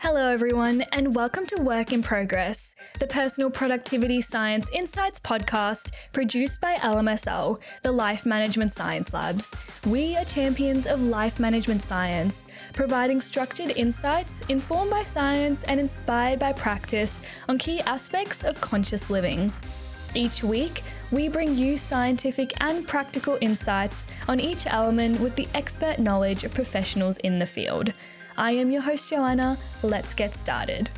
Hello, everyone, and welcome to Work in Progress, the Personal Productivity Science Insights podcast produced by LMSL, the Life Management Science Labs. We are champions of life management science, providing structured insights informed by science and inspired by practice on key aspects of conscious living. Each week, we bring you scientific and practical insights on each element with the expert knowledge of professionals in the field. I am your host, Joahanna. Let's get started.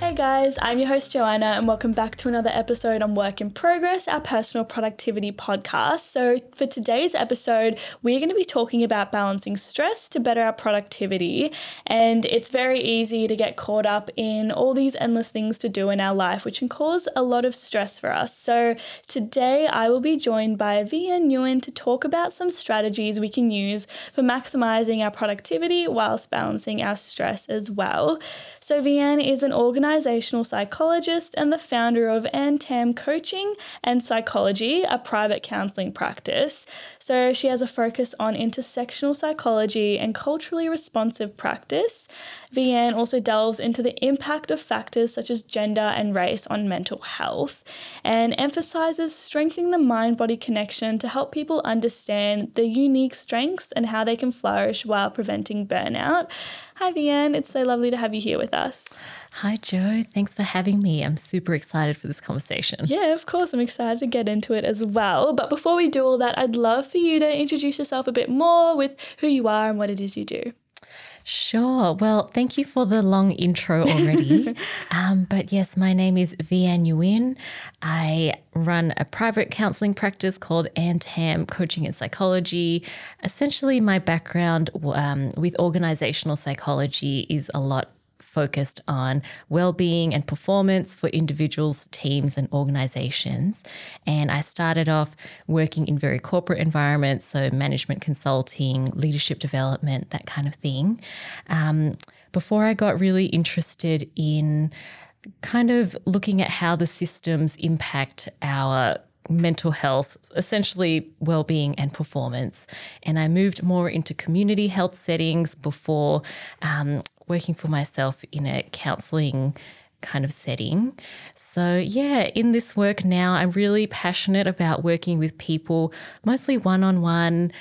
Hey guys, I'm your host Joahanna, and welcome back to another episode on Work in Progress, our personal productivity podcast. So, for today's episode, we're going to be talking about balancing stress to better our productivity. And it's very easy to get caught up in all these endless things to do in our life, which can cause a lot of stress for us. So, today I will be joined by Vi-An Nguyen to talk about some strategies we can use for maximizing our productivity whilst balancing our stress as well. So, Vi-An is an organizer organizational psychologist and the founder of Antam Coaching and Psychology, a private counseling practice. So she has a focus on intersectional psychology and culturally responsive practice. Vi-An also delves into the impact of factors such as gender and race on mental health and emphasizes strengthening the mind body connection to help people understand the unique strengths and how they can flourish while preventing burnout. Hi, Vi-An. It's so lovely to have you here with us. Hi, Joe. Thanks for having me. I'm super excited for this conversation. Yeah, of course. I'm excited to get into it as well. But before we do all that, I'd love for you to introduce yourself a bit more with who you are and what it is you do. Sure. Well, thank you for the long intro already. um, but yes, my name is Vi-An Nguyen. I run a private counseling practice called Antam Coaching and Psychology. Essentially, my background um, with organizational psychology is a lot focused on well-being and performance for individuals, teams, and organizations. And I started off working in very corporate environments, so management consulting, leadership development, that kind of thing. Um, before I got really interested in kind of looking at how the systems impact our mental health, essentially well-being and performance. And I moved more into community health settings before um, working for myself in a counseling kind of setting. So, yeah, in this work now, I'm really passionate about working with people, mostly one on one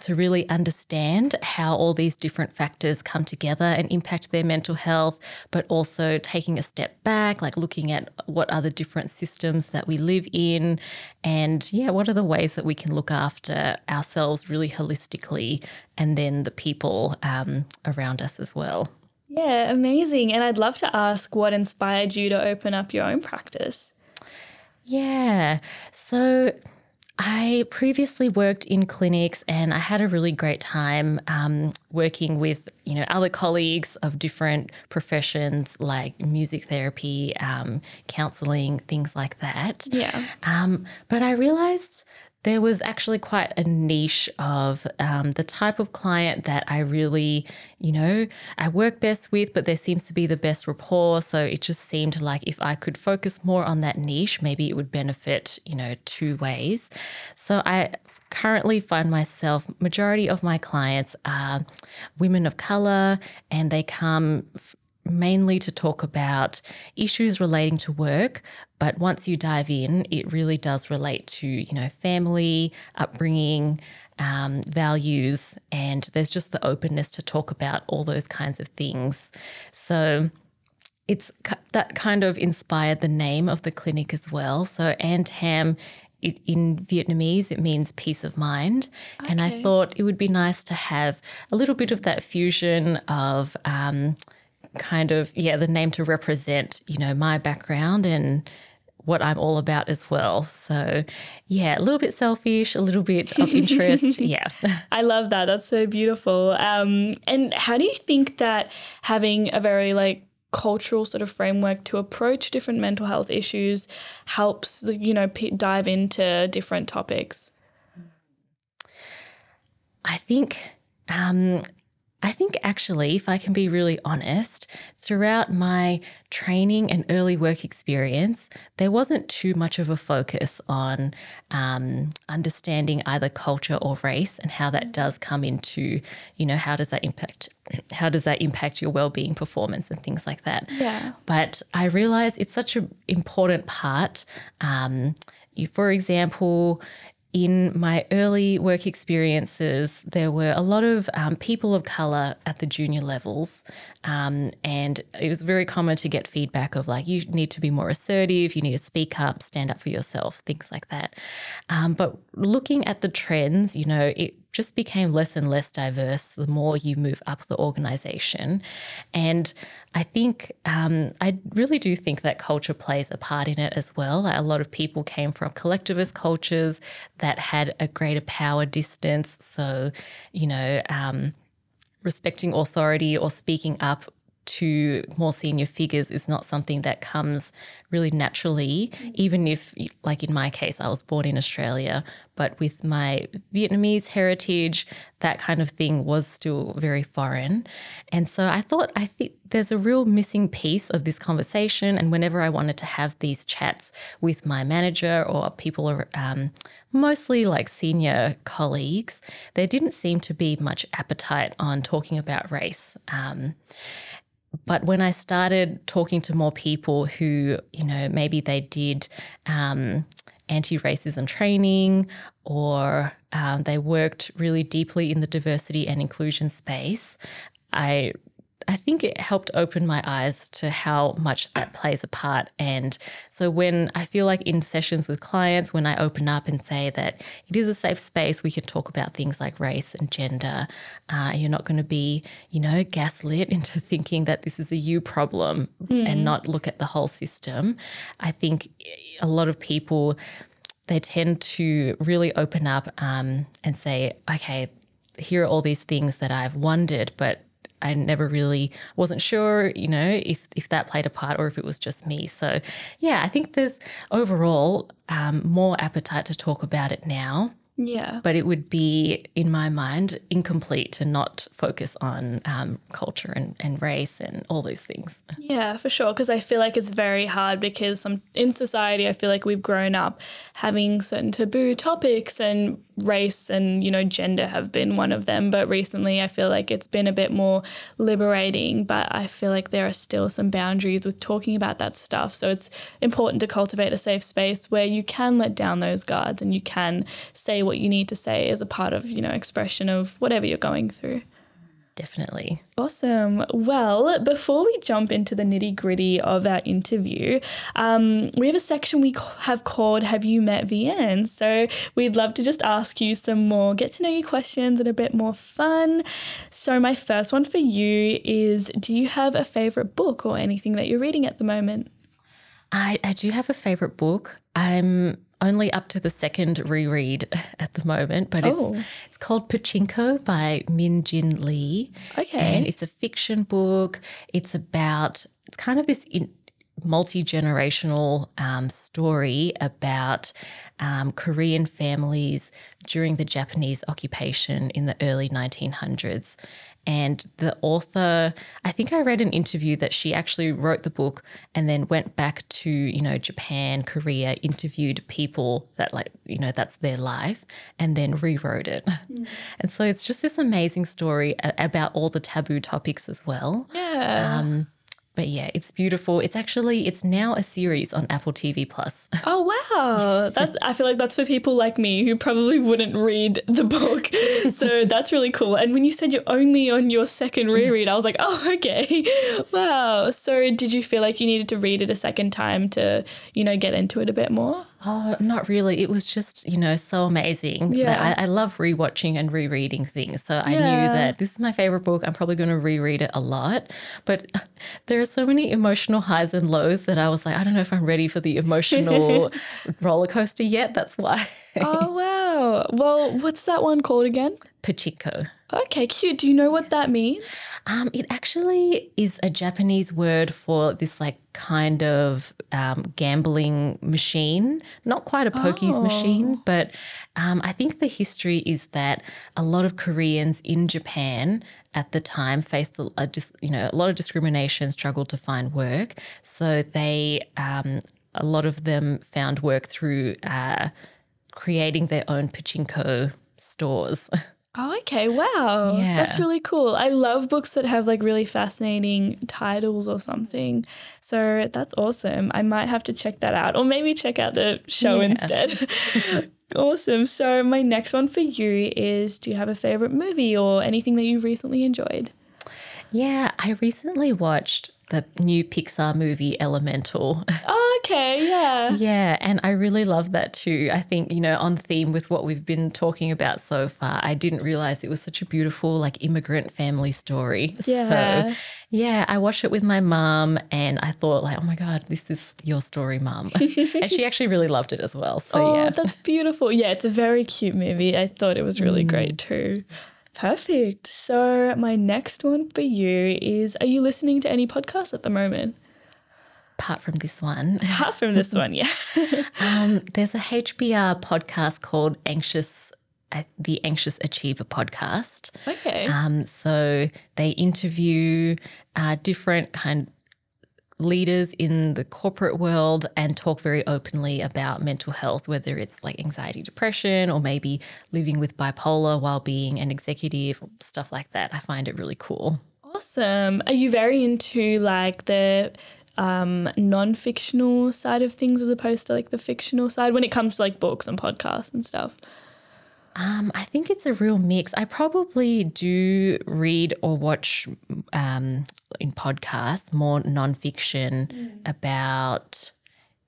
to really understand how all these different factors come together and impact their mental health, but also taking a step back, like looking at what are the different systems that we live in. And yeah, what are the ways that we can look after ourselves really holistically and then the people um, around us as well. Yeah, amazing. And I'd love to ask what inspired you to open up your own practice. Yeah. So, I previously worked in clinics and I had a really great time um, working with you know other colleagues of different professions like music therapy, um, counseling, things like that. Yeah. Um, but I realized there was actually quite a niche of um, the type of client that I really, you know, I work best with, but there seems to be the best rapport. So it just seemed like if I could focus more on that niche, maybe it would benefit, you know, two ways. So I currently find myself, majority of my clients are women of color and they come mainly to talk about issues relating to work. But once you dive in, it really does relate to, you know, family, upbringing, um, values, and there's just the openness to talk about all those kinds of things. So it's that kind of inspired the name of the clinic as well. So Antam it, in Vietnamese, it means peace of mind. Okay. And I thought it would be nice to have a little bit of that fusion of um, kind of yeah the name to represent you know my background and what I'm all about as well. So, yeah, a little bit selfish, a little bit of interest. yeah. I love that. That's so beautiful. Um, and how do you think that having a very like cultural sort of framework to approach different mental health issues helps, you know, p- dive into different topics? I think um, I think actually, if I can be really honest, throughout my training and early work experience, there wasn't too much of a focus on um, understanding either culture or race and how that does come into, you know, how does that impact, how does that impact your well-being performance and things like that. Yeah. But I realize it's such an important part. Um, you, for example, in my early work experiences, there were a lot of um, people of color at the junior levels. Um, and it was very common to get feedback of like, you need to be more assertive, you need to speak up, stand up for yourself, things like that. Um, but looking at the trends, you know, it just became less and less diverse the more you move up the organization. And I think, um, I really do think that culture plays a part in it as well. A lot of people came from collectivist cultures that had a greater power distance. So, you know, um, respecting authority or speaking up to more senior figures is not something that comes really naturally, even if, like in my case, I was born in Australia, but with my Vietnamese heritage, that kind of thing was still very foreign. And so I thought, I think there's a real missing piece of this conversation. And whenever I wanted to have these chats with my manager or people, um, mostly like senior colleagues, there didn't seem to be much appetite on talking about race. Um, but when I started talking to more people who, you know, maybe they did um, anti racism training or um, they worked really deeply in the diversity and inclusion space, I I think it helped open my eyes to how much that plays a part. And so when I feel like in sessions with clients, when I open up and say that it is a safe space, we can talk about things like race and gender. Uh, you're not going to be, you know, gaslit into thinking that this is a you problem mm. and not look at the whole system. I think a lot of people they tend to really open up um, and say, okay, here are all these things that I've wondered, but I never really wasn't sure, you know, if if that played a part or if it was just me. So, yeah, I think there's overall um, more appetite to talk about it now. Yeah. But it would be, in my mind, incomplete to not focus on um, culture and, and race and all those things. Yeah, for sure. Because I feel like it's very hard because some in society, I feel like we've grown up having certain taboo topics and race and you know gender have been one of them but recently i feel like it's been a bit more liberating but i feel like there are still some boundaries with talking about that stuff so it's important to cultivate a safe space where you can let down those guards and you can say what you need to say as a part of you know expression of whatever you're going through Definitely. Awesome. Well, before we jump into the nitty gritty of our interview, um, we have a section we have called Have You Met Vi-An? So we'd love to just ask you some more get to know you questions and a bit more fun. So, my first one for you is Do you have a favorite book or anything that you're reading at the moment? I, I do have a favorite book. I'm only up to the second reread at the moment, but oh. it's it's called Pachinko by Min Jin Lee. Okay. And it's a fiction book. It's about it's kind of this in, multi generational um, story about um, Korean families during the Japanese occupation in the early 1900s. And the author, I think I read an interview that she actually wrote the book and then went back to, you know, Japan, Korea, interviewed people that, like, you know, that's their life and then rewrote it. Mm. And so it's just this amazing story about all the taboo topics as well. Yeah. Um, but yeah, it's beautiful. It's actually it's now a series on Apple TV Plus. Oh wow. That's I feel like that's for people like me who probably wouldn't read the book. So that's really cool. And when you said you're only on your second reread, I was like, "Oh, okay." Wow. So did you feel like you needed to read it a second time to, you know, get into it a bit more? Oh, not really. It was just, you know, so amazing. Yeah. I, I love rewatching and rereading things. So I yeah. knew that this is my favorite book. I'm probably going to reread it a lot. But there are so many emotional highs and lows that I was like, I don't know if I'm ready for the emotional roller coaster yet. That's why oh wow. Well, what's that one called again? Pachinko. Okay, cute. Do you know what that means? Um, it actually is a Japanese word for this like kind of um, gambling machine. Not quite a pokies Oh. machine, but um, I think the history is that a lot of Koreans in Japan at the time faced a, a dis, you know a lot of discrimination, struggled to find work. So they um, a lot of them found work through uh, creating their own pachinko stores. Oh, okay. Wow. That's really cool. I love books that have like really fascinating titles or something. So that's awesome. I might have to check that out or maybe check out the show Yeah. instead. awesome. So, my next one for you is do you have a favorite movie or anything that you recently enjoyed? Yeah, I recently watched the new Pixar movie Elemental. Oh, okay. Yeah. yeah, and I really love that too. I think, you know, on theme with what we've been talking about so far, I didn't realize it was such a beautiful, like, immigrant family story. Yeah. So, yeah, I watched it with my mum and I thought, like, oh my God, this is your story, mum. and she actually really loved it as well. So, oh, yeah. that's beautiful. Yeah, it's a very cute movie. I thought it was really Mm. great too. Perfect. So, my next one for you is Are you listening to any podcasts at the moment? Apart from this one, Apart from this one, yeah. um, there's a HBR podcast called Anxious, uh, the Anxious Achiever podcast. okay. Um, so they interview uh, different kind leaders in the corporate world and talk very openly about mental health, whether it's like anxiety, depression, or maybe living with bipolar while being an executive, stuff like that. I find it really cool. Awesome. Are you very into like the um, non fictional side of things as opposed to like the fictional side when it comes to like books and podcasts and stuff? Um, I think it's a real mix. I probably do read or watch um, in podcasts more nonfiction about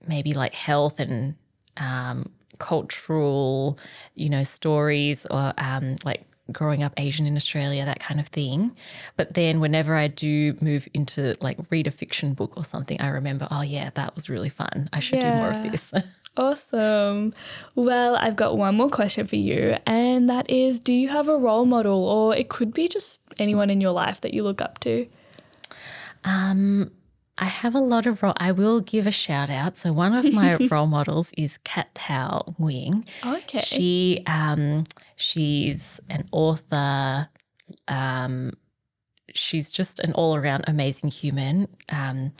maybe like health and um, cultural, you know, stories or um, like growing up Asian in Australia, that kind of thing. But then whenever I do move into like read a fiction book or something, I remember, oh yeah, that was really fun. I should do more of Yeah. this. Awesome. Well, I've got one more question for you, and that is Do you have a role model, or it could be just anyone in your life that you look up to? Um, I have a lot of role. I will give a shout out. So one of my role models is Cat Thao Nguyen. Okay. She um she's an author. Um, she's just an all around amazing human. Um,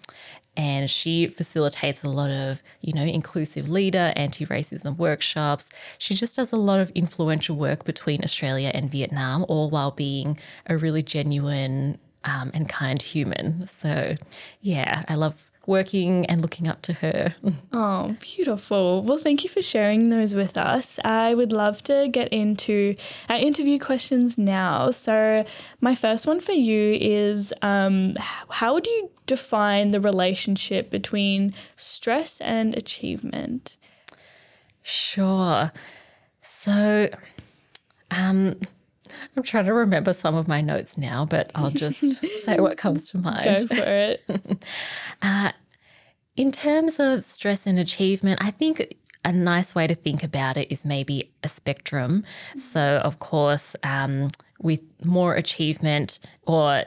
and she facilitates a lot of you know inclusive leader, anti racism workshops. She just does a lot of influential work between Australia and Vietnam, all while being a really genuine um, and kind human. So, yeah, I love working and looking up to her. Oh, beautiful. Well, thank you for sharing those with us. I would love to get into our interview questions now. So, my first one for you is um, how would you define the relationship between stress and achievement? Sure. So, um, I'm trying to remember some of my notes now, but I'll just say what comes to mind. Go for it. Uh, in terms of stress and achievement, I think a nice way to think about it is maybe a spectrum. So, of course, um, with more achievement or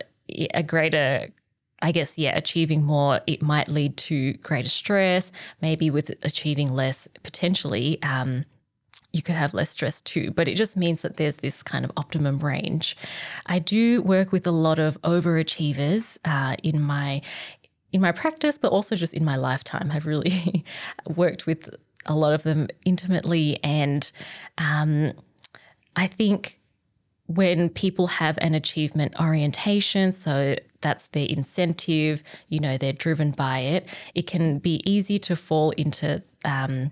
a greater I guess, yeah, achieving more, it might lead to greater stress. Maybe with achieving less, potentially, um, you could have less stress too. But it just means that there's this kind of optimum range. I do work with a lot of overachievers uh, in my in my practice, but also just in my lifetime. I've really worked with a lot of them intimately, and um, I think when people have an achievement orientation, so that's their incentive, you know, they're driven by it, it can be easy to fall into um,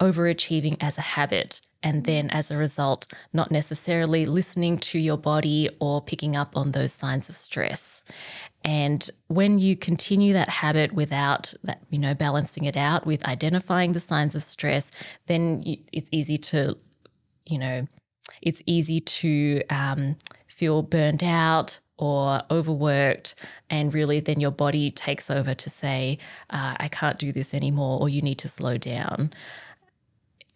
overachieving as a habit. And then as a result, not necessarily listening to your body or picking up on those signs of stress. And when you continue that habit without that, you know, balancing it out with identifying the signs of stress, then it's easy to, you know, it's easy to um, feel burned out or overworked. And really, then your body takes over to say, uh, I can't do this anymore, or you need to slow down.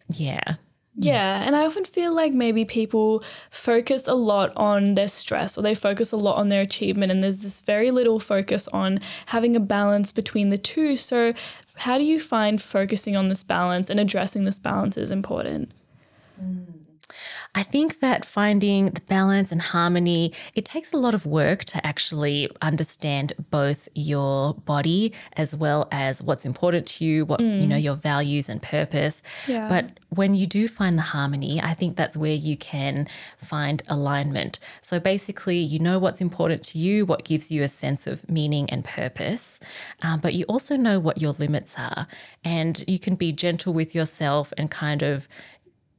Yeah. Yeah, and I often feel like maybe people focus a lot on their stress or they focus a lot on their achievement, and there's this very little focus on having a balance between the two. So, how do you find focusing on this balance and addressing this balance is important? Mm. I think that finding the balance and harmony, it takes a lot of work to actually understand both your body as well as what's important to you, what, you know, your values and purpose. Yeah. But when you do find the harmony, I think that's where you can find alignment. So basically, you know what's important to you, what gives you a sense of meaning and purpose, um, but you also know what your limits are. And you can be gentle with yourself and kind of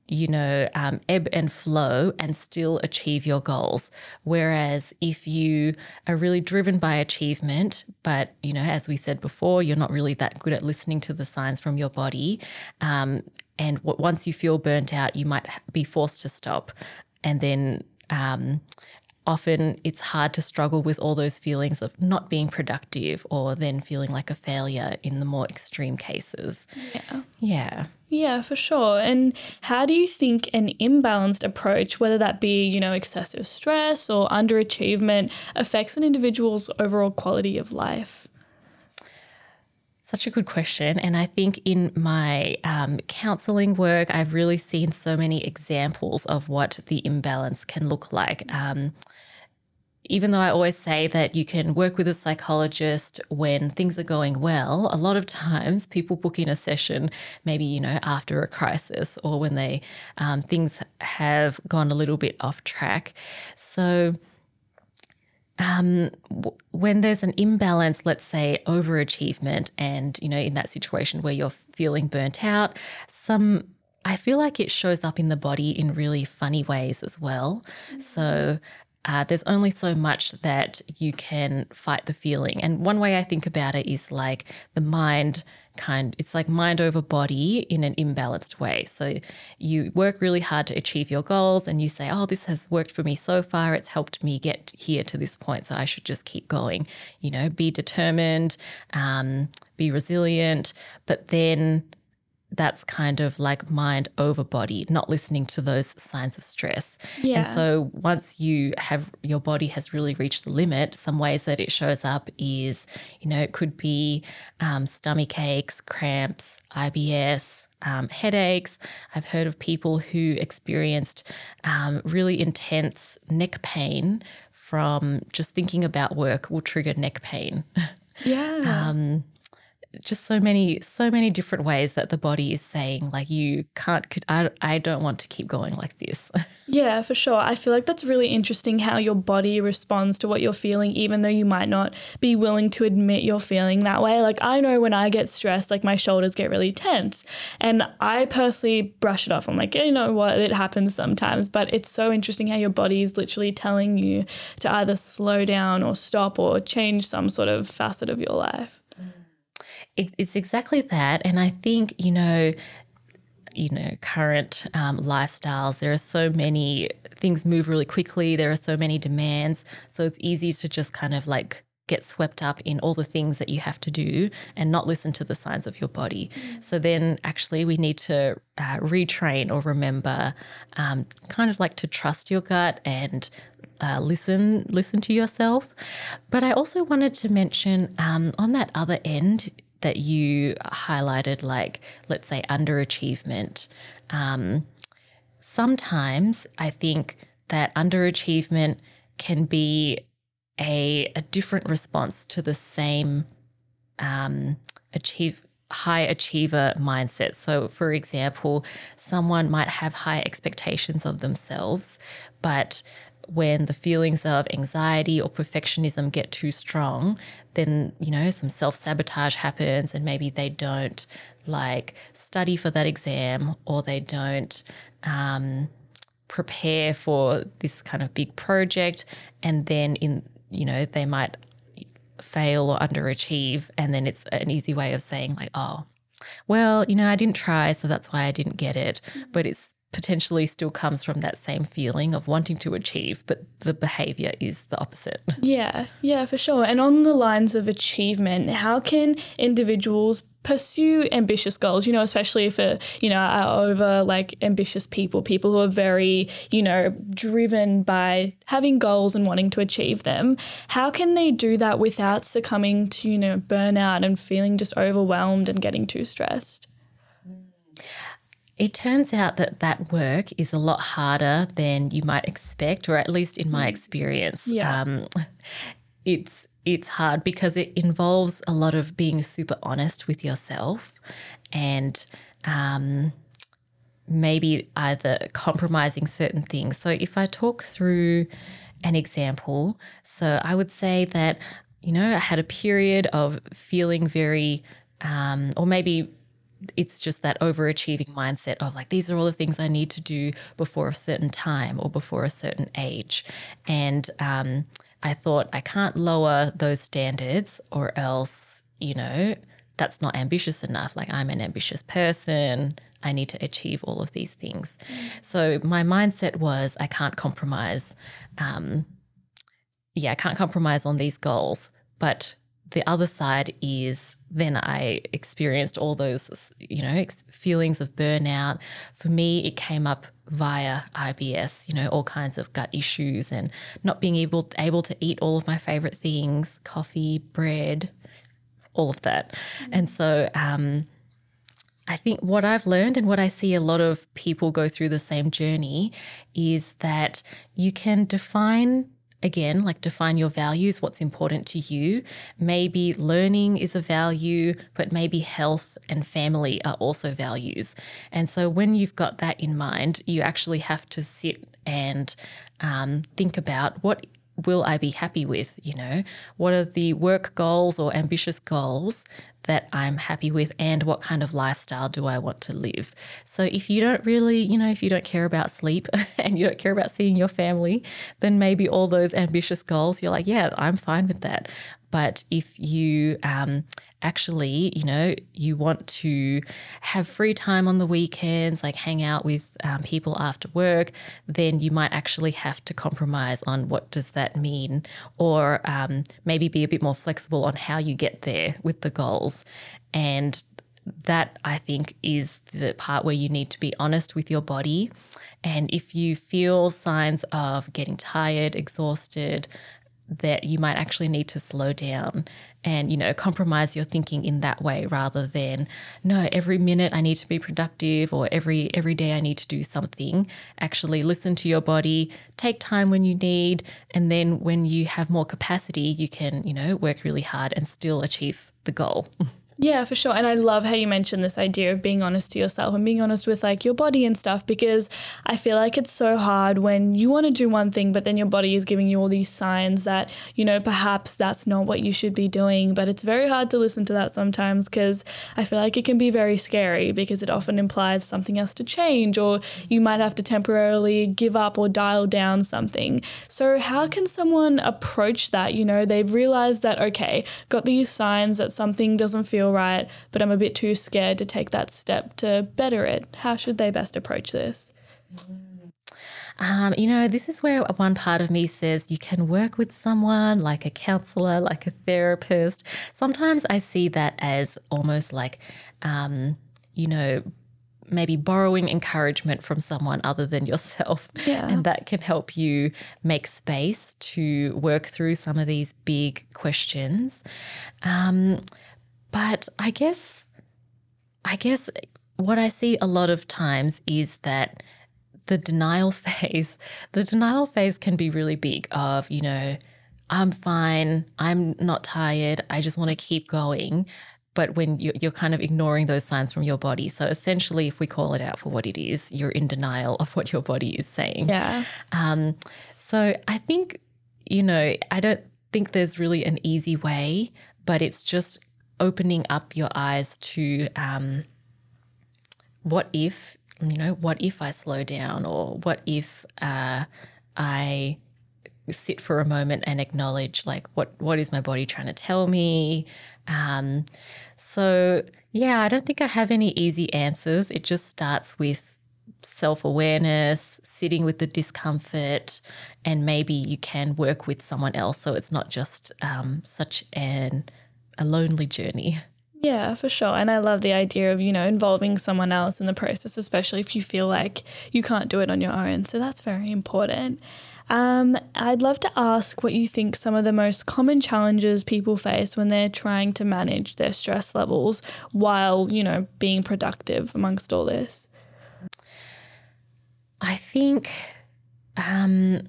you know, um, ebb and flow and still achieve your goals. Whereas if you are really driven by achievement, but, you know, as we said before, you're not really that good at listening to the signs from your body. Um, and w- once you feel burnt out, you might be forced to stop. And then, um, often it's hard to struggle with all those feelings of not being productive or then feeling like a failure in the more extreme cases. Yeah. Yeah. Yeah, for sure. And how do you think an imbalanced approach, whether that be, you know, excessive stress or underachievement, affects an individual's overall quality of life? Such a good question. And I think in my um, counseling work, I've really seen so many examples of what the imbalance can look like. Um, even though I always say that you can work with a psychologist when things are going well, a lot of times people book in a session maybe you know after a crisis or when they um, things have gone a little bit off track. So um, w- when there's an imbalance, let's say overachievement, and you know in that situation where you're feeling burnt out, some I feel like it shows up in the body in really funny ways as well. So uh, there's only so much that you can fight the feeling. And one way I think about it is like the mind kind it's like mind over body in an imbalanced way. So you work really hard to achieve your goals and you say, "Oh, this has worked for me so far. It's helped me get here to this point, so I should just keep going." You know, be determined, um, be resilient, but then that's kind of like mind over body, not listening to those signs of stress. Yeah. And so once you have your body has really reached the limit, some ways that it shows up is, you know, it could be um, stomach aches, cramps, IBS. Um, headaches. I've heard of people who experienced um, really intense neck pain from just thinking about work will trigger neck pain. yeah. um, just so many so many different ways that the body is saying like you can't I, I don't want to keep going like this Yeah, for sure. I feel like that's really interesting how your body responds to what you're feeling, even though you might not be willing to admit you're feeling that way. Like, I know when I get stressed, like my shoulders get really tense. And I personally brush it off. I'm like, you know what? It happens sometimes. But it's so interesting how your body is literally telling you to either slow down or stop or change some sort of facet of your life. It, it's exactly that and i think you know you know current um, lifestyles there are so many things move really quickly there are so many demands so it's easy to just kind of like get swept up in all the things that you have to do and not listen to the signs of your body. So then actually we need to uh, retrain or remember um, kind of like to trust your gut and uh, listen listen to yourself. But i also wanted to mention um, on that other end that you highlighted, like, let's say, underachievement. Um, sometimes I think that underachievement can be a, a different response to the same um, achieve high achiever mindset. So, for example, someone might have high expectations of themselves, but when the feelings of anxiety or perfectionism get too strong, then, you know, some self sabotage happens and maybe they don't like study for that exam or they don't um, prepare for this kind of big project. And then, in, you know, they might fail or underachieve. And then it's an easy way of saying, like, oh, well, you know, I didn't try, so that's why I didn't get it. But it's potentially still comes from that same feeling of wanting to achieve, but the behavior is the opposite. Yeah, yeah, for sure. And on the lines of achievement, how can individuals pursue ambitious goals, you know, especially for, uh, you know, over like ambitious people, people who are very, you know, driven by having goals and wanting to achieve them. How can they do that without succumbing to, you know, burnout and feeling just overwhelmed and getting too stressed? It turns out that that work is a lot harder than you might expect, or at least in my mm. experience. Yeah. Um, it's it's hard because it involves a lot of being super honest with yourself and um, maybe either compromising certain things. So, if I talk through an example, so I would say that, you know, I had a period of feeling very, um, or maybe it's just that overachieving mindset of like these are all the things I need to do before a certain time or before a certain age, and um, I thought I can't lower those standards or else, you know, that's not ambitious enough. Like I'm an ambitious person. I need to achieve all of these things. So my mindset was I can't compromise. Um, yeah, I can't compromise on these goals. But the other side is then I experienced all those, you know, feelings of burnout. For me, it came up via IBS, you know, all kinds of gut issues and not being able able to eat all of my favorite things, coffee, bread, all of that. Mm-hmm. And so um, I think what I've learned and what I see a lot of people go through the same journey is that you can define again, like define your values, what's important to you. Maybe learning is a value, but maybe health and family are also values. And so when you've got that in mind, you actually have to sit and um, think about what will I be happy with? You know, what are the work goals or ambitious goals that I'm happy with and what kind of lifestyle do I want to live. So if you don't really, you know, if you don't care about sleep and you don't care about seeing your family, then maybe all those ambitious goals, you're like, yeah, I'm fine with that. But if you um, actually, you know, you want to have free time on the weekends, like hang out with um, people after work, then you might actually have to compromise on what does that mean, or um, maybe be a bit more flexible on how you get there with the goals. And that I think is the part where you need to be honest with your body. And if you feel signs of getting tired, exhausted, that you might actually need to slow down and you know compromise your thinking in that way rather than no every minute i need to be productive or every every day i need to do something actually listen to your body take time when you need and then when you have more capacity you can you know work really hard and still achieve the goal Yeah, for sure. And I love how you mentioned this idea of being honest to yourself and being honest with like your body and stuff because I feel like it's so hard when you want to do one thing, but then your body is giving you all these signs that, you know, perhaps that's not what you should be doing. But it's very hard to listen to that sometimes because I feel like it can be very scary because it often implies something has to change or you might have to temporarily give up or dial down something. So, how can someone approach that? You know, they've realized that, okay, got these signs that something doesn't feel feel right, but I'm a bit too scared to take that step to better it. How should they best approach this? Um, you know, this is where one part of me says you can work with someone like a counselor, like a therapist. Sometimes I see that as almost like, um, you know, maybe borrowing encouragement from someone other than yourself. Yeah. And that can help you make space to work through some of these big questions. Um, but I guess, I guess what I see a lot of times is that the denial phase, the denial phase can be really big of, you know, I'm fine, I'm not tired, I just want to keep going. But when you're kind of ignoring those signs from your body. So essentially, if we call it out for what it is, you're in denial of what your body is saying. Yeah. Um, so I think, you know, I don't think there's really an easy way, but it's just opening up your eyes to um, what if, you know, what if I slow down or what if uh, I sit for a moment and acknowledge like what what is my body trying to tell me? Um, so yeah i don't think i have any easy answers. It just starts with self-awareness sitting with the discomfort and maybe you can work with someone else. So it's not just um, such an a lonely journey. Yeah, for sure. And I love the idea of, you know, involving someone else in the process, especially if you feel like you can't do it on your own. So that's very important. Um, I'd love to ask what you think some of the most common challenges people face when they're trying to manage their stress levels while, you know, being productive amongst all this. I think um,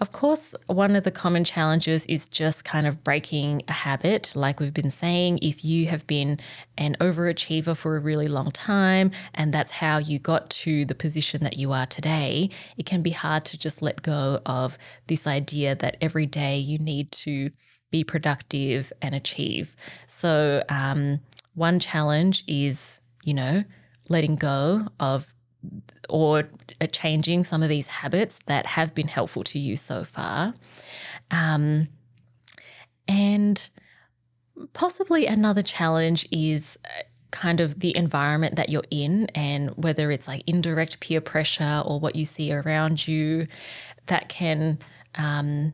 of course, one of the common challenges is just kind of breaking a habit. Like we've been saying, if you have been an overachiever for a really long time and that's how you got to the position that you are today, it can be hard to just let go of this idea that every day you need to be productive and achieve. So, um, one challenge is, you know, letting go of or changing some of these habits that have been helpful to you so far. Um, and possibly another challenge is uh, kind of the environment that you're in and whether it's like indirect peer pressure or what you see around you that can um,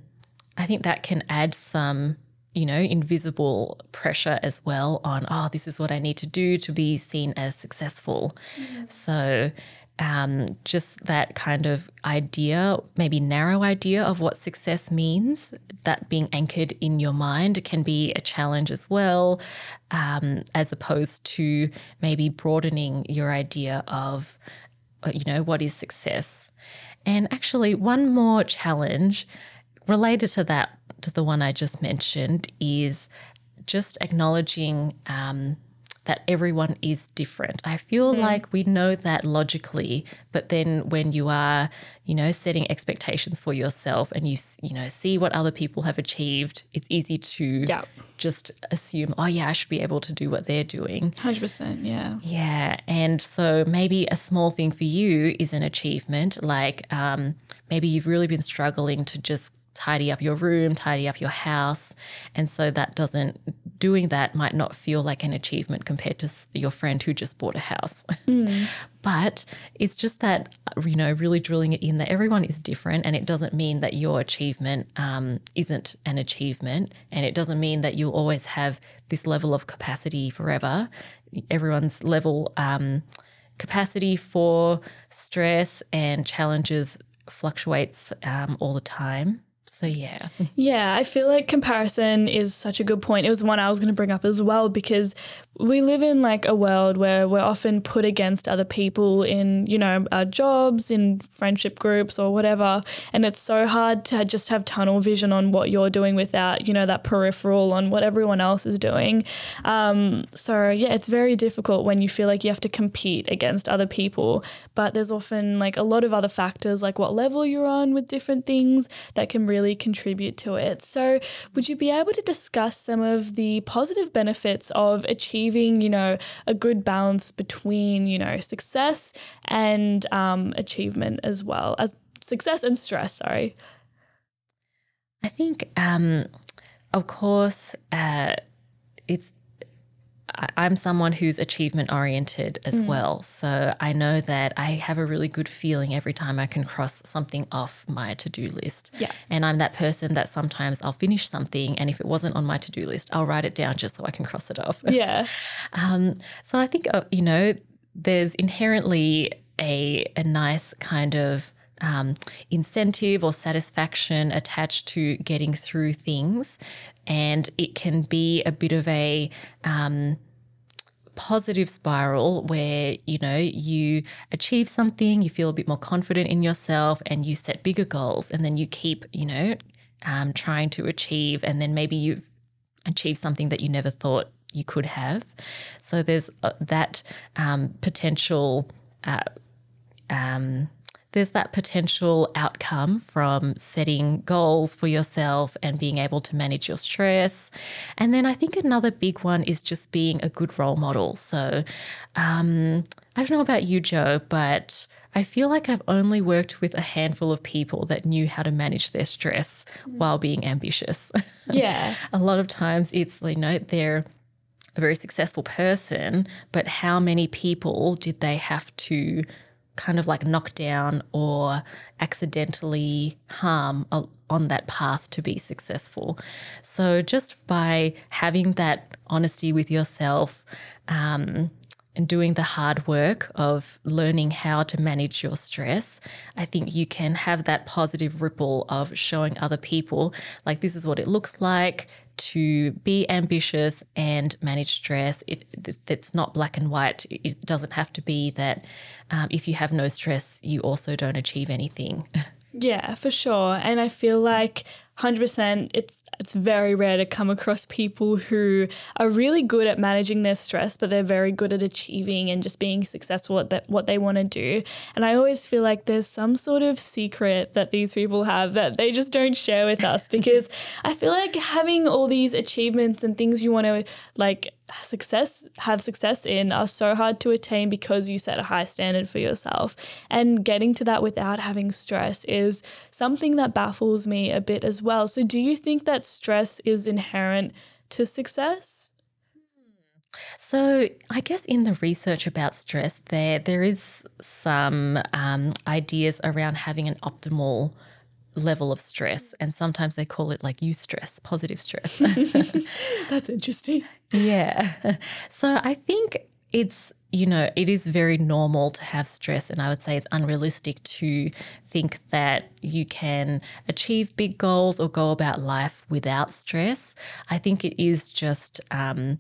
i think that can add some you know invisible pressure as well on oh this is what i need to do to be seen as successful mm-hmm. so um, just that kind of idea, maybe narrow idea of what success means, that being anchored in your mind can be a challenge as well, um, as opposed to maybe broadening your idea of, uh, you know, what is success. And actually, one more challenge related to that, to the one I just mentioned, is just acknowledging um, that everyone is different. I feel mm. like we know that logically, but then when you are, you know, setting expectations for yourself and you, you know, see what other people have achieved, it's easy to yeah. just assume, oh, yeah, I should be able to do what they're doing. 100%. Yeah. Yeah. And so maybe a small thing for you is an achievement. Like um, maybe you've really been struggling to just tidy up your room, tidy up your house. And so that doesn't, doing that might not feel like an achievement compared to your friend who just bought a house. Mm. but it's just that, you know, really drilling it in that everyone is different and it doesn't mean that your achievement um, isn't an achievement. And it doesn't mean that you'll always have this level of capacity forever. Everyone's level, um, capacity for stress and challenges fluctuates um, all the time. So, yeah. Yeah, I feel like comparison is such a good point. It was one I was going to bring up as well because we live in like a world where we're often put against other people in, you know, our jobs, in friendship groups or whatever. And it's so hard to just have tunnel vision on what you're doing without, you know, that peripheral on what everyone else is doing. Um, so, yeah, it's very difficult when you feel like you have to compete against other people. But there's often like a lot of other factors, like what level you're on with different things that can really contribute to it. So, would you be able to discuss some of the positive benefits of achieving? achieving, you know, a good balance between, you know, success and um, achievement as well as success and stress. Sorry. I think, um, of course, uh, it's I'm someone who's achievement oriented as mm. well. So I know that I have a really good feeling every time I can cross something off my to do list. Yeah. And I'm that person that sometimes I'll finish something and if it wasn't on my to do list, I'll write it down just so I can cross it off. Yeah. um, so I think, uh, you know, there's inherently a, a nice kind of um, incentive or satisfaction attached to getting through things. And it can be a bit of a um, positive spiral where, you know, you achieve something, you feel a bit more confident in yourself, and you set bigger goals. And then you keep, you know, um, trying to achieve. And then maybe you've achieved something that you never thought you could have. So there's uh, that um, potential. Uh, um, there's that potential outcome from setting goals for yourself and being able to manage your stress. And then I think another big one is just being a good role model. So um, I don't know about you, Joe, but I feel like I've only worked with a handful of people that knew how to manage their stress mm. while being ambitious. Yeah. a lot of times it's, you know, they're a very successful person, but how many people did they have to kind of like knock down or accidentally harm on that path to be successful. So, just by having that honesty with yourself, um, and doing the hard work of learning how to manage your stress, I think you can have that positive ripple of showing other people, like, this is what it looks like to be ambitious and manage stress. It, it's not black and white. It doesn't have to be that um, if you have no stress, you also don't achieve anything. Yeah, for sure. And I feel like 100% it's it's very rare to come across people who are really good at managing their stress, but they're very good at achieving and just being successful at that, what they want to do. And I always feel like there's some sort of secret that these people have that they just don't share with us because I feel like having all these achievements and things you want to like success have success in are so hard to attain because you set a high standard for yourself. And getting to that without having stress is something that baffles me a bit as well. So do you think that stress is inherent to success? So I guess in the research about stress, there there is some um, ideas around having an optimal level of stress, and sometimes they call it like eustress, positive stress. That's interesting. Yeah. So I think it's, you know, it is very normal to have stress. And I would say it's unrealistic to think that you can achieve big goals or go about life without stress. I think it is just um,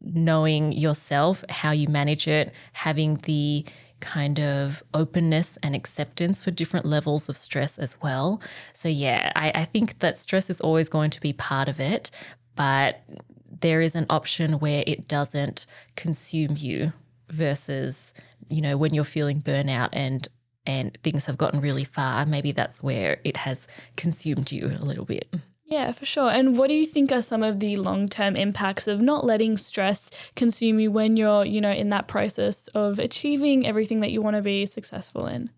knowing yourself, how you manage it, having the kind of openness and acceptance for different levels of stress as well. So, yeah, I, I think that stress is always going to be part of it, but there is an option where it doesn't consume you versus you know when you're feeling burnout and and things have gotten really far maybe that's where it has consumed you a little bit yeah, for sure. And what do you think are some of the long-term impacts of not letting stress consume you when you're, you know, in that process of achieving everything that you want to be successful in?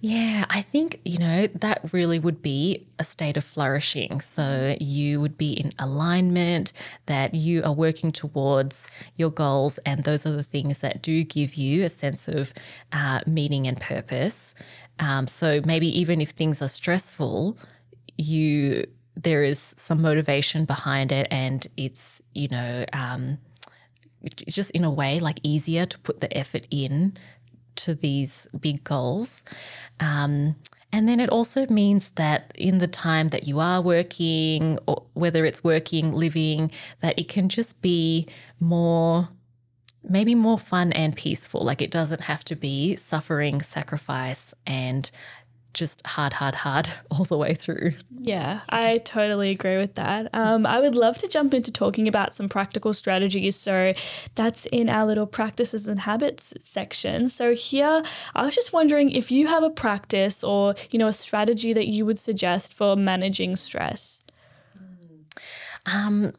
Yeah, I think, you know, that really would be a state of flourishing. So you would be in alignment, that you are working towards your goals, and those are the things that do give you a sense of uh, meaning and purpose. Um, so maybe even if things are stressful, you there is some motivation behind it, and it's you know um, it's just in a way like easier to put the effort in to these big goals. Um, and then it also means that in the time that you are working, or whether it's working, living, that it can just be more, maybe more fun and peaceful. Like it doesn't have to be suffering, sacrifice, and just hard, hard, hard all the way through. Yeah, I totally agree with that. Um, I would love to jump into talking about some practical strategies. So that's in our little practices and habits section. So here, I was just wondering if you have a practice or you know a strategy that you would suggest for managing stress. Um,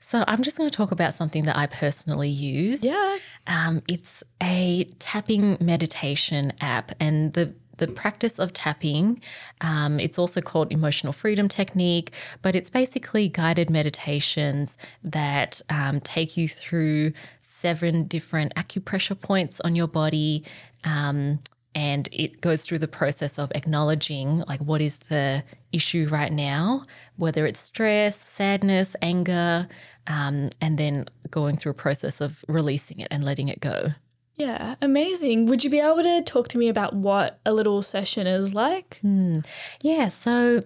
so I'm just going to talk about something that I personally use. Yeah. Um, it's a tapping meditation app, and the the practice of tapping. Um, it's also called emotional freedom technique, but it's basically guided meditations that um, take you through seven different acupressure points on your body. Um, and it goes through the process of acknowledging like what is the issue right now whether it's stress sadness anger um, and then going through a process of releasing it and letting it go yeah, amazing. Would you be able to talk to me about what a little session is like? Hmm. Yeah, so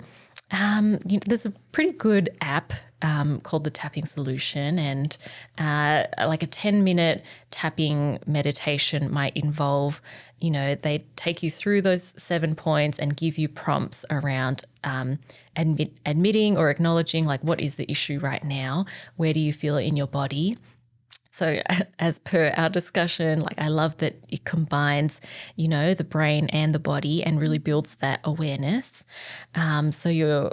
um, you know, there's a pretty good app um, called the Tapping Solution, and uh, like a 10 minute tapping meditation might involve, you know, they take you through those seven points and give you prompts around um, admit, admitting or acknowledging, like, what is the issue right now? Where do you feel it in your body? So, as per our discussion, like I love that it combines, you know, the brain and the body and really builds that awareness. Um, so you're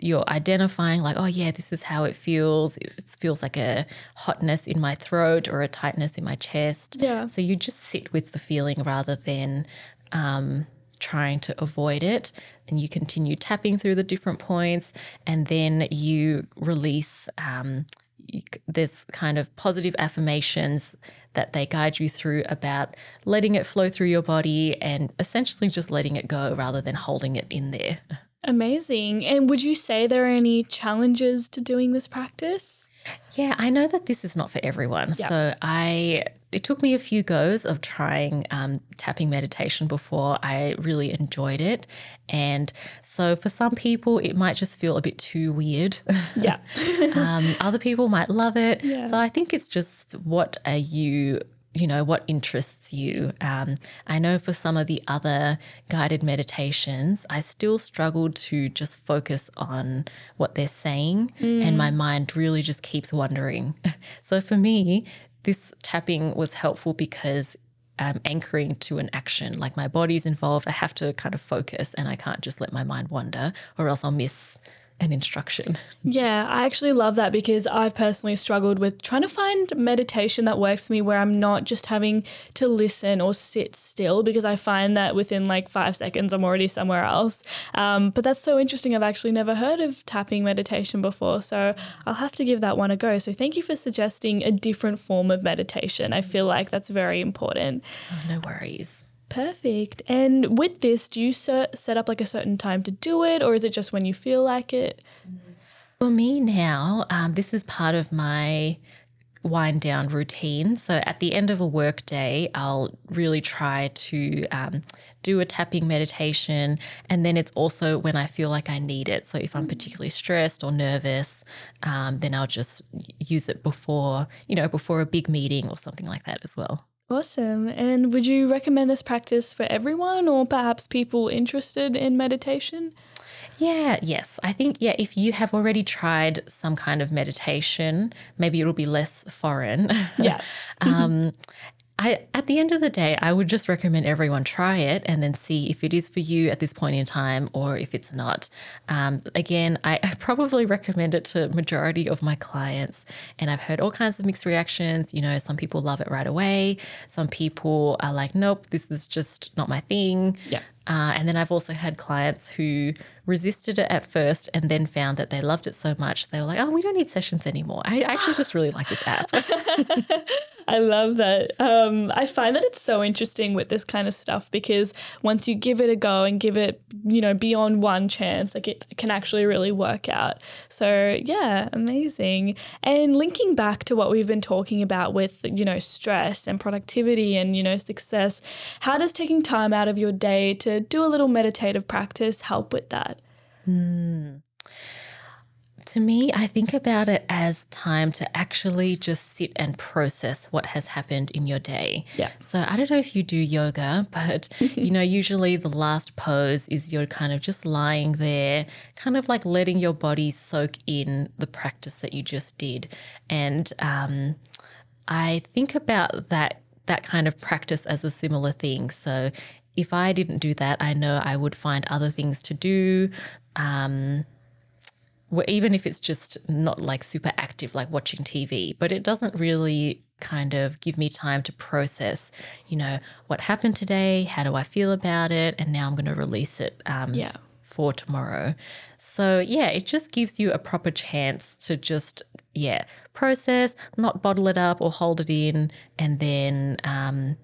you're identifying like, oh yeah, this is how it feels. It feels like a hotness in my throat or a tightness in my chest. Yeah. So you just sit with the feeling rather than um, trying to avoid it. And you continue tapping through the different points, and then you release. Um, there's kind of positive affirmations that they guide you through about letting it flow through your body and essentially just letting it go rather than holding it in there. Amazing. And would you say there are any challenges to doing this practice? Yeah, I know that this is not for everyone. Yep. So I it took me a few goes of trying um, tapping meditation before I really enjoyed it. And so for some people, it might just feel a bit too weird. Yeah. um, other people might love it. Yeah. So I think it's just what are you you know what interests you um, i know for some of the other guided meditations i still struggled to just focus on what they're saying and my mind really just keeps wandering so for me this tapping was helpful because um, anchoring to an action like my body's involved i have to kind of focus and i can't just let my mind wander or else i'll miss an instruction Yeah, I actually love that because I've personally struggled with trying to find meditation that works for me where I'm not just having to listen or sit still because I find that within like five seconds I'm already somewhere else. Um, but that's so interesting. I've actually never heard of tapping meditation before. So I'll have to give that one a go. So thank you for suggesting a different form of meditation. I feel like that's very important. oh, no worries Perfect. And with this, do you set, set up like a certain time to do it or is it just when you feel like it? For me now, um, this is part of my wind down routine. So at the end of a work day, I'll really try to um, do a tapping meditation. And then it's also when I feel like I need it. So if I'm particularly stressed or nervous, um, then I'll just use it before, you know, before a big meeting or something like that as well. Awesome. And would you recommend this practice for everyone or perhaps people interested in meditation? Yeah, yes. I think, yeah, if you have already tried some kind of meditation, maybe it'll be less foreign. Yeah. um, I, at the end of the day, I would just recommend everyone try it and then see if it is for you at this point in time or if it's not. Um, again, I, I probably recommend it to majority of my clients, and I've heard all kinds of mixed reactions. You know, some people love it right away. Some people are like, "Nope, this is just not my thing." Yeah. Uh, and then I've also had clients who resisted it at first and then found that they loved it so much they were like, "Oh, we don't need sessions anymore. I actually just really like this app." I love that. Um, I find that it's so interesting with this kind of stuff because once you give it a go and give it, you know, beyond one chance, like it can actually really work out. So, yeah, amazing. And linking back to what we've been talking about with, you know, stress and productivity and, you know, success, how does taking time out of your day to do a little meditative practice help with that? To me, I think about it as time to actually just sit and process what has happened in your day. Yeah. So I don't know if you do yoga, but you know, usually the last pose is you're kind of just lying there, kind of like letting your body soak in the practice that you just did. And um, I think about that that kind of practice as a similar thing. So if I didn't do that, I know I would find other things to do. Um, even if it's just not like super active, like watching TV, but it doesn't really kind of give me time to process, you know, what happened today, how do I feel about it, and now I'm going to release it um, Yeah. for tomorrow. So, yeah, it just gives you a proper chance to just, yeah, process, not bottle it up or hold it in, and then, um,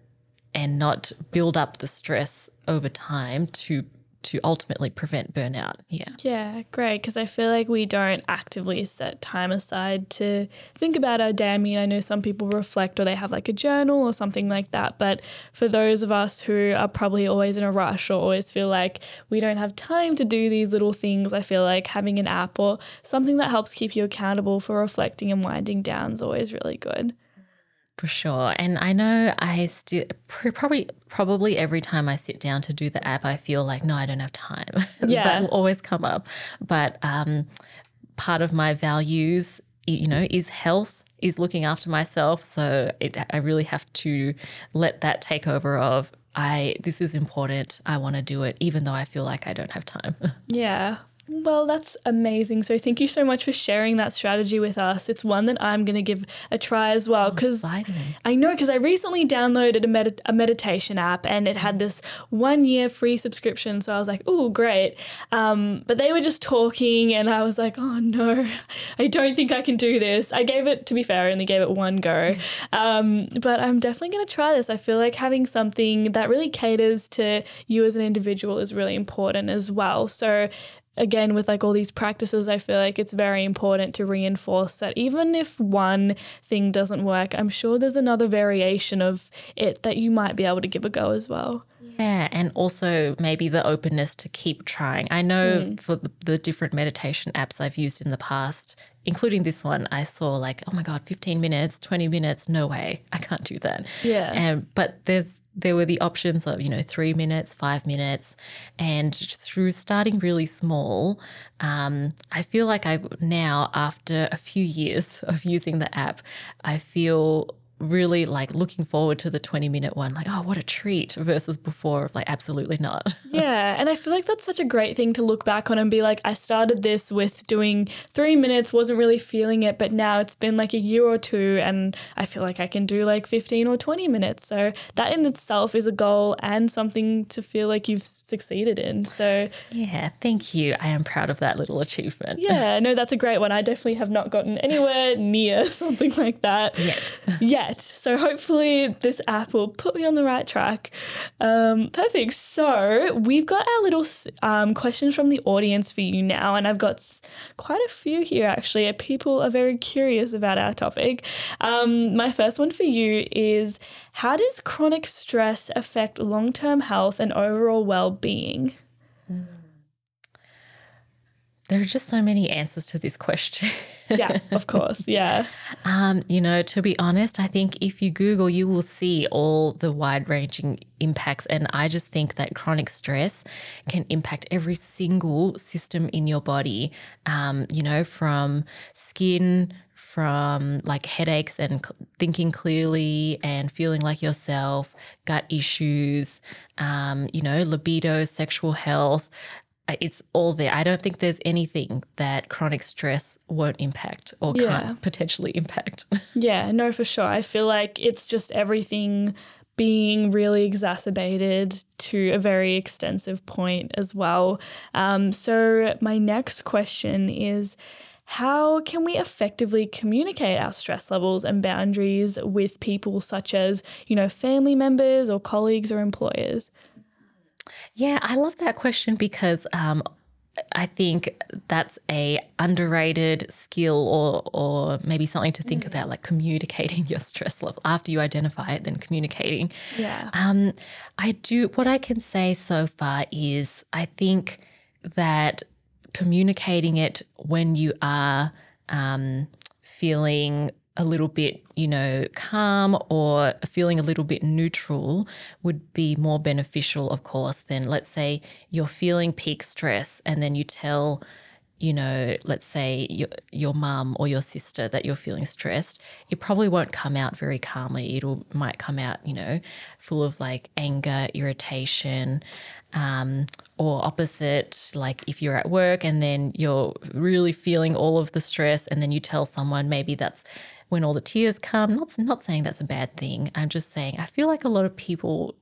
and not build up the stress over time to to ultimately prevent burnout. Yeah. Yeah, great. Because I feel like we don't actively set time aside to think about our day. I mean, I know some people reflect or they have like a journal or something like that. But for those of us who are probably always in a rush or always feel like we don't have time to do these little things, I feel like having an app or something that helps keep you accountable for reflecting and winding down is always really good. For sure. And I know I still probably probably every time I sit down to do the app, I feel like, no, I don't have time. Yeah. that will always come up. But um, part of my values, you know, is health, is looking after myself. So it, I really have to let that take over of I this is important. I want to do it, even though I feel like I don't have time. Yeah. Well, that's amazing. So, thank you so much for sharing that strategy with us. It's one that I'm going to give a try as well because Exciting. I know because I recently downloaded a, med- a meditation app and it had this one year free subscription. So, I was like, oh, great. Um, but they were just talking and I was like, oh, no, I don't think I can do this. I gave it, to be fair, I only gave it one go. Um, but I'm definitely going to try this. I feel like having something that really caters to you as an individual is really important as well. So, again with like all these practices i feel like it's very important to reinforce that even if one thing doesn't work i'm sure there's another variation of it that you might be able to give a go as well Yeah, and also maybe the openness to keep trying. I know hmm. for the, the different meditation apps I've used in the past, including this one, I saw like, oh my god, 15 minutes, 20 minutes, no way. I can't do that. Yeah. And but there's there were the options of, you know, three minutes, five minutes. And through starting really small, um, I feel like I now, after a few years of using the app, I feel really like looking forward to the 20 minute one like oh what a treat versus before of like absolutely not Yeah, and I feel like that's such a great thing to look back on and be like, I started this with doing three minutes, wasn't really feeling it, but now it's been like a year or two, and I feel like I can do like 15 or 20 minutes. So that in itself is a goal and something to feel like you've succeeded in. So yeah thank you i am proud of that little achievement yeah, no, that's a great one. I definitely have not gotten anywhere near something like that yet yet. So hopefully this app will put me on the right track. Um, perfect. So we've got our little um, questions from the audience for you now, and I've got quite a few here actually. People are very curious about our topic. Um, my first one for you is how does chronic stress affect long-term health and overall well-being? There are just so many answers to this question Yeah, of course. Yeah. Um, you know, to be honest, I think if you Google, you will see all the wide ranging impacts. And I just think that chronic stress can impact every single system in your body, um, you know, from skin, from like headaches and thinking clearly and feeling like yourself, gut issues, um, you know, libido, sexual health. It's all there. I don't think there's anything that chronic stress won't impact or Yeah. can't potentially impact. Yeah, no, for sure. I feel like it's just everything being really exacerbated to a very extensive point as well. Um, so, my next question is how can we effectively communicate our stress levels and boundaries with people such as, you know, family members or colleagues or employers? Yeah, I love that question because um, I think that's a underrated skill or or maybe something to think about, like communicating your stress level after you identify it, then communicating. Yeah. Um, I do what I can say so far is I think that communicating it when you are um, feeling a little bit, you know, calm or feeling a little bit neutral would be more beneficial, of course, than let's say you're feeling peak stress and then you tell, you know, let's say your, your mum or your sister that you're feeling stressed. It probably won't come out very calmly. It'll might come out, you know, full of like anger, irritation, um, or opposite, like if you're at work and then you're really feeling all of the stress, and then you tell someone, maybe that's when all the tears come. Not not saying that's a bad thing. I'm just saying I feel like a lot of people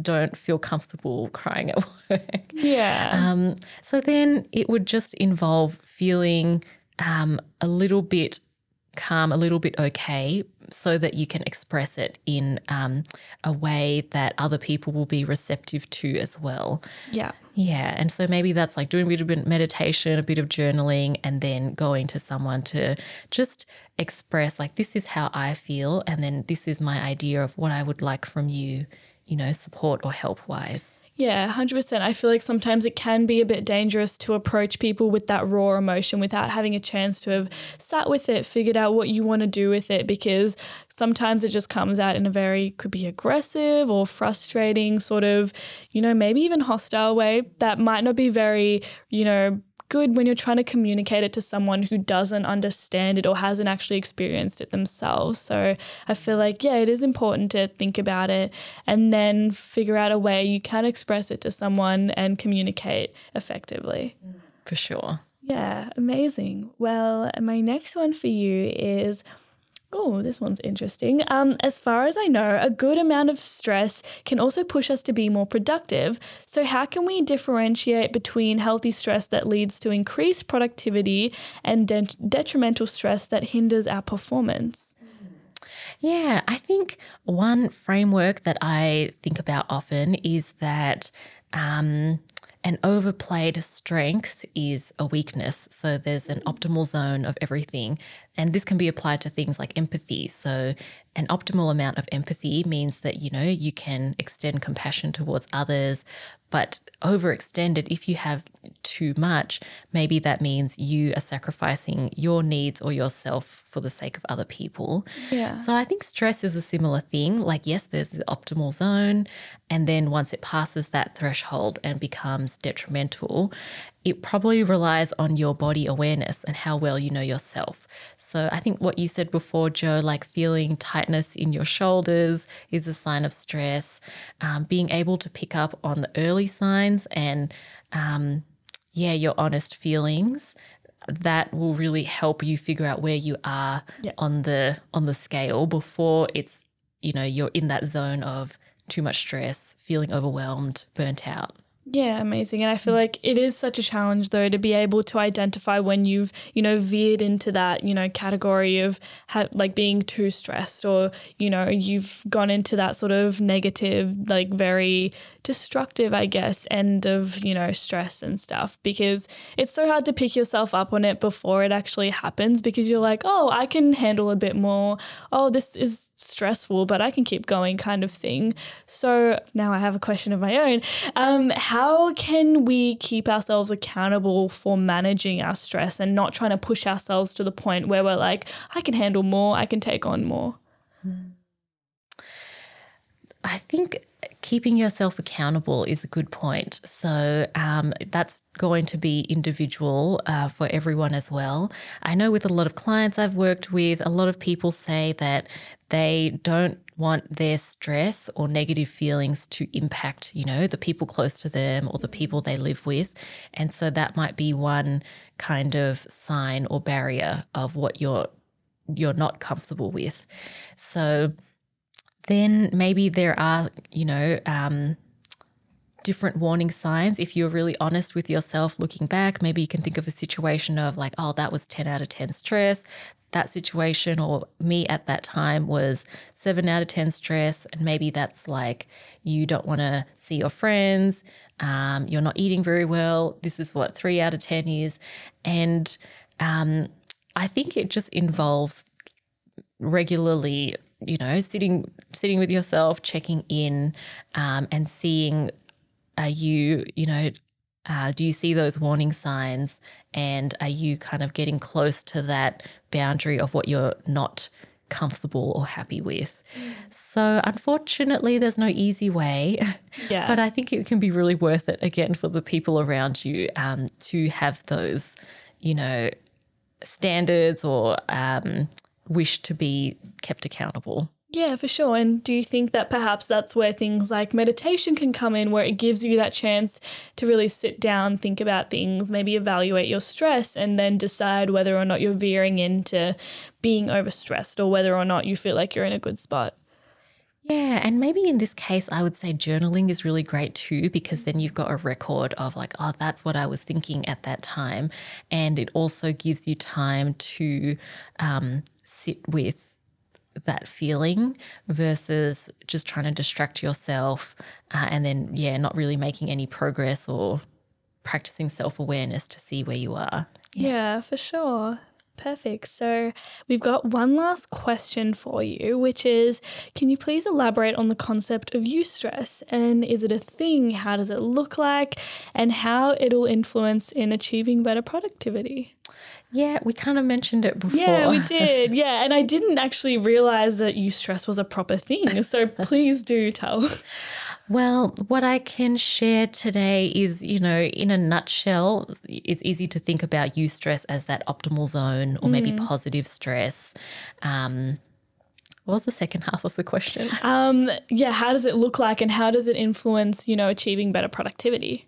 don't feel comfortable crying at work. Yeah. Um, so then it would just involve feeling um, a little bit calm, a little bit okay, so that you can express it in um, a way that other people will be receptive to as well. yeah. Yeah. And so maybe that's like doing a bit of meditation, a bit of journaling, and then going to someone to just express, like, this is how I feel. And then this is my idea of what I would like from you, you know, support or help wise. Yeah, 100%. I feel like sometimes it can be a bit dangerous to approach people with that raw emotion without having a chance to have sat with it, figured out what you want to do with it, because sometimes it just comes out in a very, could be aggressive or frustrating, sort of, you know, maybe even hostile way that might not be very, you know, good when you're trying to communicate it to someone who doesn't understand it or hasn't actually experienced it themselves. So I feel like, yeah, it is important to think about it and then figure out a way you can express it to someone and communicate effectively. for sure. Yeah, amazing. Well, my next one for you is Oh, this one's interesting. Um, as far as I know, a good amount of stress can also push us to be more productive. So, how can we differentiate between healthy stress that leads to increased productivity and de- detrimental stress that hinders our performance? Yeah, I think one framework that I think about often is that um, an overplayed strength is a weakness. So there's an optimal zone of everything. And this can be applied to things like empathy. So an optimal amount of empathy means that, you know, you can extend compassion towards others, but overextended, if you have too much, maybe that means you are sacrificing your needs or yourself for the sake of other people. Yeah. So I think stress is a similar thing. Like, yes, there's the optimal zone. And then once it passes that threshold and becomes detrimental, it probably relies on your body awareness and how well you know yourself. So I think what you said before, Joe, like feeling tightness in your shoulders is a sign of stress. Um, being able to pick up on the early signs and, um, yeah, your honest feelings that will really help you figure out where you are Yeah. on the on the scale before it's you know you're in that zone of too much stress feeling overwhelmed burnt out Yeah, amazing. And I feel mm. like it is such a challenge though to be able to identify when you've, you know, veered into that, you know, category of ha- like being too stressed or, you know, you've gone into that sort of negative, like very destructive, I guess, end of, you know, stress and stuff because it's so hard to pick yourself up on it before it actually happens because you're like, "Oh, I can handle a bit more. Oh, this is stressful, but I can keep going kind of thing." So, now I have a question of my own. Um, how can we keep ourselves accountable for managing our stress and not trying to push ourselves to the point where we're like, I can handle more, I can take on more? I think keeping yourself accountable is a good point. So um, that's going to be individual uh, for everyone as well. I know with a lot of clients I've worked with, a lot of people say that they don't want their stress or negative feelings to impact, you know, the people close to them or the people they live with. And so that might be one kind of sign or barrier of what you're you're not comfortable with. So then maybe there are, you know, um, different warning signs. If you're really honest with yourself looking back, maybe you can think of a situation of like, oh, that was 10 out of 10 stress. That situation, or me at that time, was seven out of 10 stress. And maybe that's like you don't want to see your friends, um, you're not eating very well. This is what three out of 10 is. And um, I think it just involves regularly you know sitting sitting with yourself checking in um, and seeing are you you know uh, do you see those warning signs? And are you kind of getting close to that boundary of what you're not comfortable or happy with? So unfortunately there's no easy way Yeah. but i think it can be really worth it again for the people around you um, to have those you know standards or um, wish to be kept accountable. Yeah, for sure. And do you think that perhaps that's where things like meditation can come in, where it gives you that chance to really sit down, think about things, maybe evaluate your stress, and then decide whether or not you're veering into being overstressed or whether or not you feel like you're in a good spot? Yeah, and maybe in this case, I would say journaling is really great too, because then you've got a record of like, oh, that's what I was thinking at that time. And it also gives you time to um, sit with that feeling versus just trying to distract yourself uh, and then, yeah, not really making any progress or practicing self awareness to see where you are. Yeah. for sure. Perfect. So we've got one last question for you, which is can you please elaborate on the concept of eustress? And is it a thing? How does it look like? And how it'll influence in achieving better productivity? Yeah, we kind of mentioned it before. Yeah, we did. Yeah. And I didn't actually realize that eustress was a proper thing. So please do tell. Well, what I can share today is, you know, in a nutshell, it's easy to think about eustress as that optimal zone or maybe positive stress. Um, what was the second half of the question? Um, yeah, how does it look like and how does it influence, you know, achieving better productivity?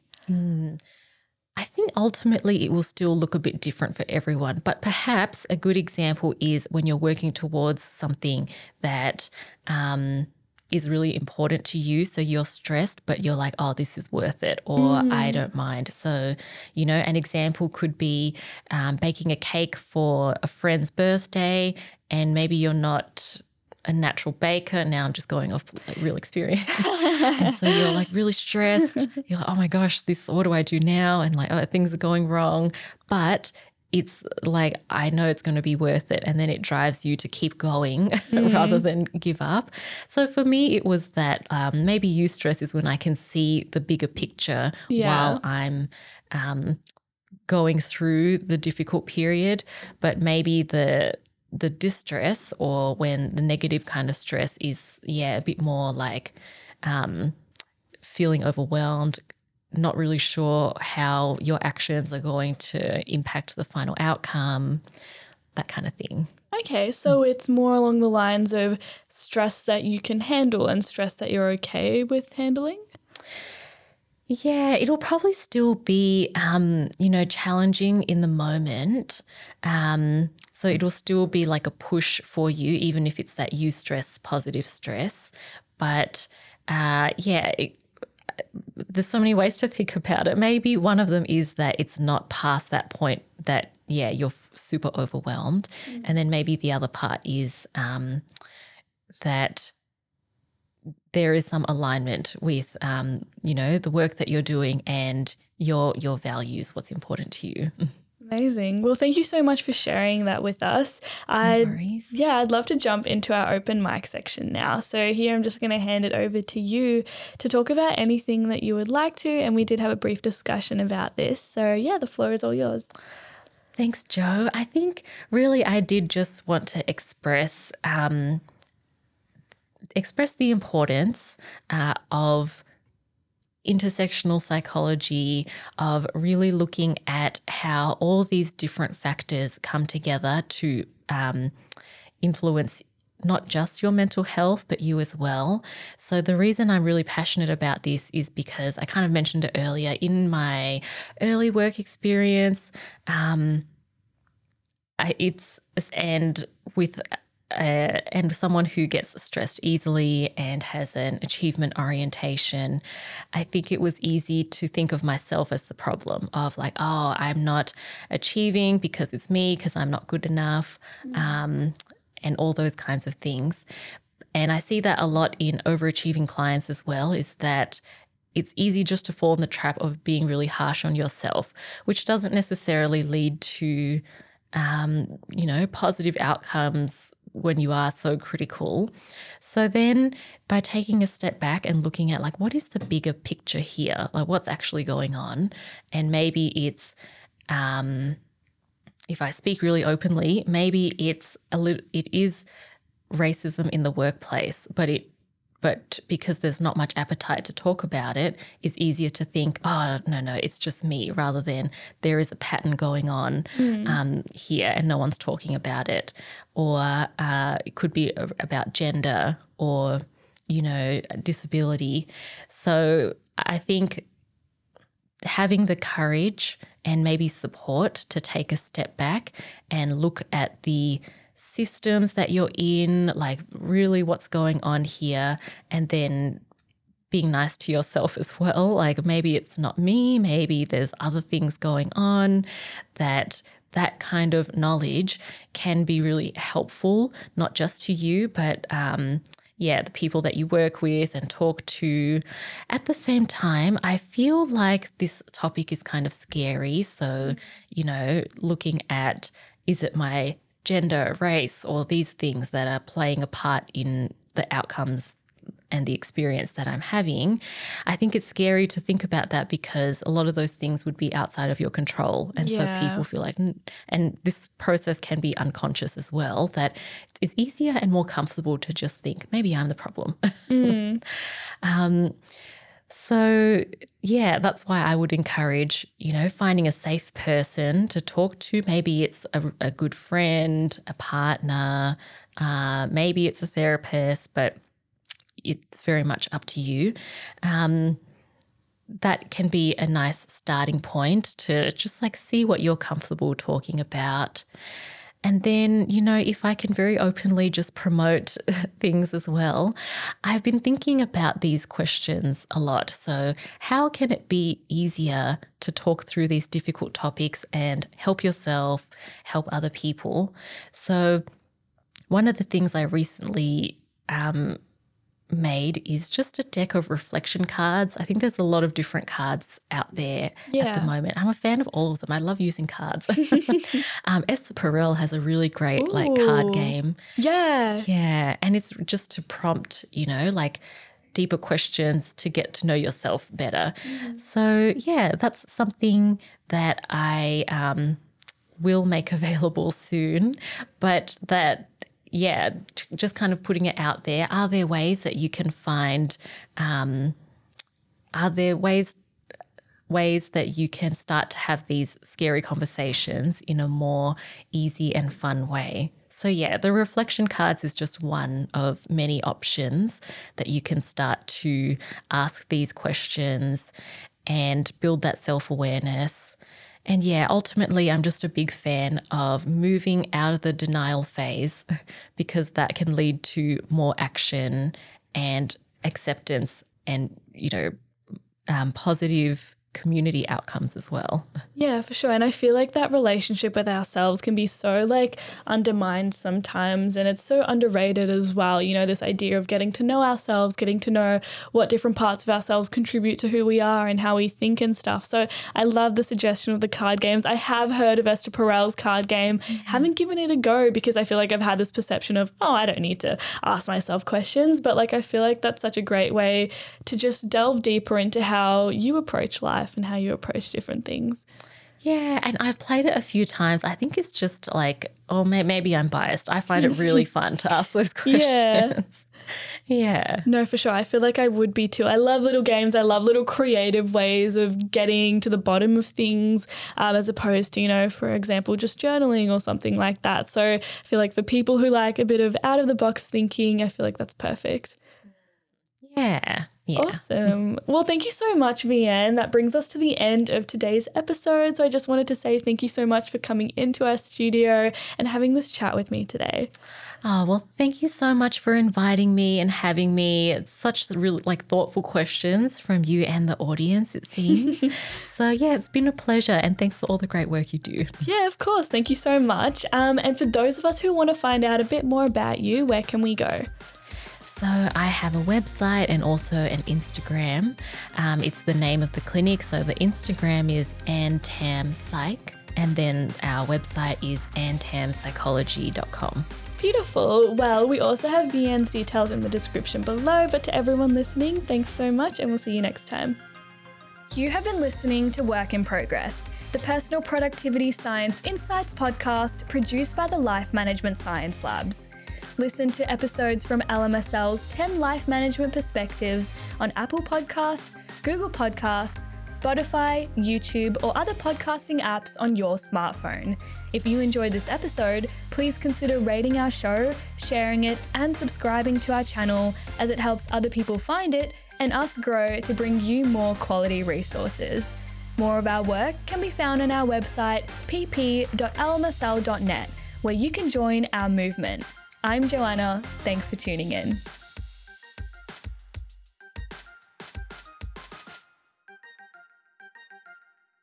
I think ultimately it will still look a bit different for everyone. But perhaps a good example is when you're working towards something that um, is really important to you. So you're stressed, but you're like, oh, this is worth it, or mm. I don't mind. So, you know, an example could be um, baking a cake for a friend's birthday, and maybe you're not a natural baker. Now I'm just going off like real experience. and so you're like really stressed. You're like, oh my gosh, this, what do I do now? And like, oh, things are going wrong. But it's like I know it's going to be worth it and then it drives you to keep going mm. rather than give up. So for me it was that um, maybe eustress is when I can see the bigger picture yeah. while I'm um, going through the difficult period, but maybe the the distress or when the negative kind of stress is yeah a bit more like um, feeling overwhelmed not really sure how your actions are going to impact the final outcome, that kind of thing. Okay, so it's more along the lines of stress that you can handle and stress that you're okay with handling? Yeah, it'll probably still be, um, you know, challenging in the moment. Um, so it'll still be like a push for you, even if it's that eustress, positive stress. But uh, yeah, it, there's so many ways to think about it. Maybe one of them is that it's not past that point that, yeah, you're super overwhelmed. Mm-hmm. And then maybe the other part is um, that there is some alignment with, um, you know, the work that you're doing and your your values, what's important to you. Amazing. Well, thank you so much for sharing that with us. I no yeah, I'd love to jump into our open mic section now. So here I'm just going to hand it over to you to talk about anything that you would like to and we did have a brief discussion about this. So yeah, the floor is all yours. Thanks, Joe. I think really I did just want to express um, express the importance uh, of intersectional psychology of really looking at how all these different factors come together to um, influence not just your mental health, but you as well. So, the reason I'm really passionate about this is because I kind of mentioned it earlier in my early work experience. Um, it's and with uh, and someone who gets stressed easily and has an achievement orientation, I think it was easy to think of myself as the problem of like, oh, I'm not achieving because it's me, because I'm not good enough, mm. um, and all those kinds of things. And I see that a lot in overachieving clients as well, is that it's easy just to fall in the trap of being really harsh on yourself, which doesn't necessarily lead to, um, you know, positive outcomes when you are so critical. So then by taking a step back and looking at like what is the bigger picture here? Like what's actually going on? And maybe it's um if I speak really openly, maybe it's a little it is racism in the workplace, but it but because there's not much appetite to talk about it, it's easier to think, oh, no, no, it's just me, rather than there is a pattern going on mm. um, here and no one's talking about it. Or uh, it could be about gender or, you know, disability. So I think having the courage and maybe support to take a step back and look at the systems that you're in, like really what's going on here, and then being nice to yourself as well. Like maybe it's not me, maybe there's other things going on that that kind of knowledge can be really helpful, not just to you, but um, yeah, the people that you work with and talk to. At the same time, I feel like this topic is kind of scary. So, you know, looking at is it my gender, race, or these things that are playing a part in the outcomes and the experience that I'm having, I think it's scary to think about that because a lot of those things would be outside of your control. And yeah. so people feel like, and this process can be unconscious as well, that it's easier and more comfortable to just think, maybe I'm the problem. Mm. um, so, yeah, that's why I would encourage, you know, finding a safe person to talk to. Maybe it's a, a good friend, a partner, uh, maybe it's a therapist, but it's very much up to you. Um, that can be a nice starting point to just like see what you're comfortable talking about. And then, you know, if I can very openly just promote things as well, I've been thinking about these questions a lot. So, how can it be easier to talk through these difficult topics and help yourself, help other people? So, one of the things I recently um, made is just a deck of reflection cards. I think there's a lot of different cards out there yeah. at the moment. I'm a fan of all of them. I love using cards. um, Esther Perel has a really great Ooh. like card game. Yeah. Yeah. And it's just to prompt, you know, like deeper questions to get to know yourself better. Mm. So yeah, that's something that I um, will make available soon, but that yeah, just kind of putting it out there. Are there ways that you can find? Um, are there ways ways that you can start to have these scary conversations in a more easy and fun way? So, yeah, the reflection cards is just one of many options that you can start to ask these questions and build that self awareness and yeah, ultimately, I'm just a big fan of moving out of the denial phase because that can lead to more action and acceptance and, you know, um, positive community outcomes as well. Yeah, for sure. And I feel like that relationship with ourselves can be so like undermined sometimes and it's so underrated as well. You know, this idea of getting to know ourselves, getting to know what different parts of ourselves contribute to who we are and how we think and stuff. So I love the suggestion of the card games. I have heard of Esther Perel's card game, mm-hmm. haven't given it a go because I feel like I've had this perception of, oh, I don't need to ask myself questions. But like I feel like that's such a great way to just delve deeper into how you approach life life and how you approach different things. Yeah, and I've played it a few times. I think it's just like, oh, maybe I'm biased. I find it really fun to ask those questions. Yeah. yeah. No, for sure. I feel like I would be too. I love little games. I love little creative ways of getting to the bottom of things, um, as opposed to, you know, for example, just journaling or something like that. So I feel like for people who like a bit of out of the box thinking, I feel like that's perfect. Yeah. Yeah. Awesome. Well, thank you so much, Vi-An. That brings us to the end of today's episode. So I just wanted to say thank you so much for coming into our studio and having this chat with me today. Oh, well, thank you so much for inviting me and having me. It's such really like thoughtful questions from you and the audience, it seems. so yeah, it's been a pleasure and thanks for all the great work you do. Yeah, of course. Thank you so much. Um, and for those of us who want to find out a bit more about you, where can we go? So I have a website and also an Instagram. Um, it's the name of the clinic. So the Instagram is Antam Psych, and then our website is antampsychology.com. Beautiful. Well, we also have Vi-An's details in the description below, but to everyone listening, thanks so much, and we'll see you next time. You have been listening to Work in Progress, the Personal Productivity Science Insights podcast produced by the Life Management Science Labs. Listen to episodes from LMSL's 10 Life Management Perspectives on Apple Podcasts, Google Podcasts, Spotify, YouTube, or other podcasting apps on your smartphone. If you enjoyed this episode, please consider rating our show, sharing it, and subscribing to our channel as it helps other people find it and us grow to bring you more quality resources. More of our work can be found on our website pp.lmsl.net, where you can join our movement. I'm Joahanna. Thanks for tuning in.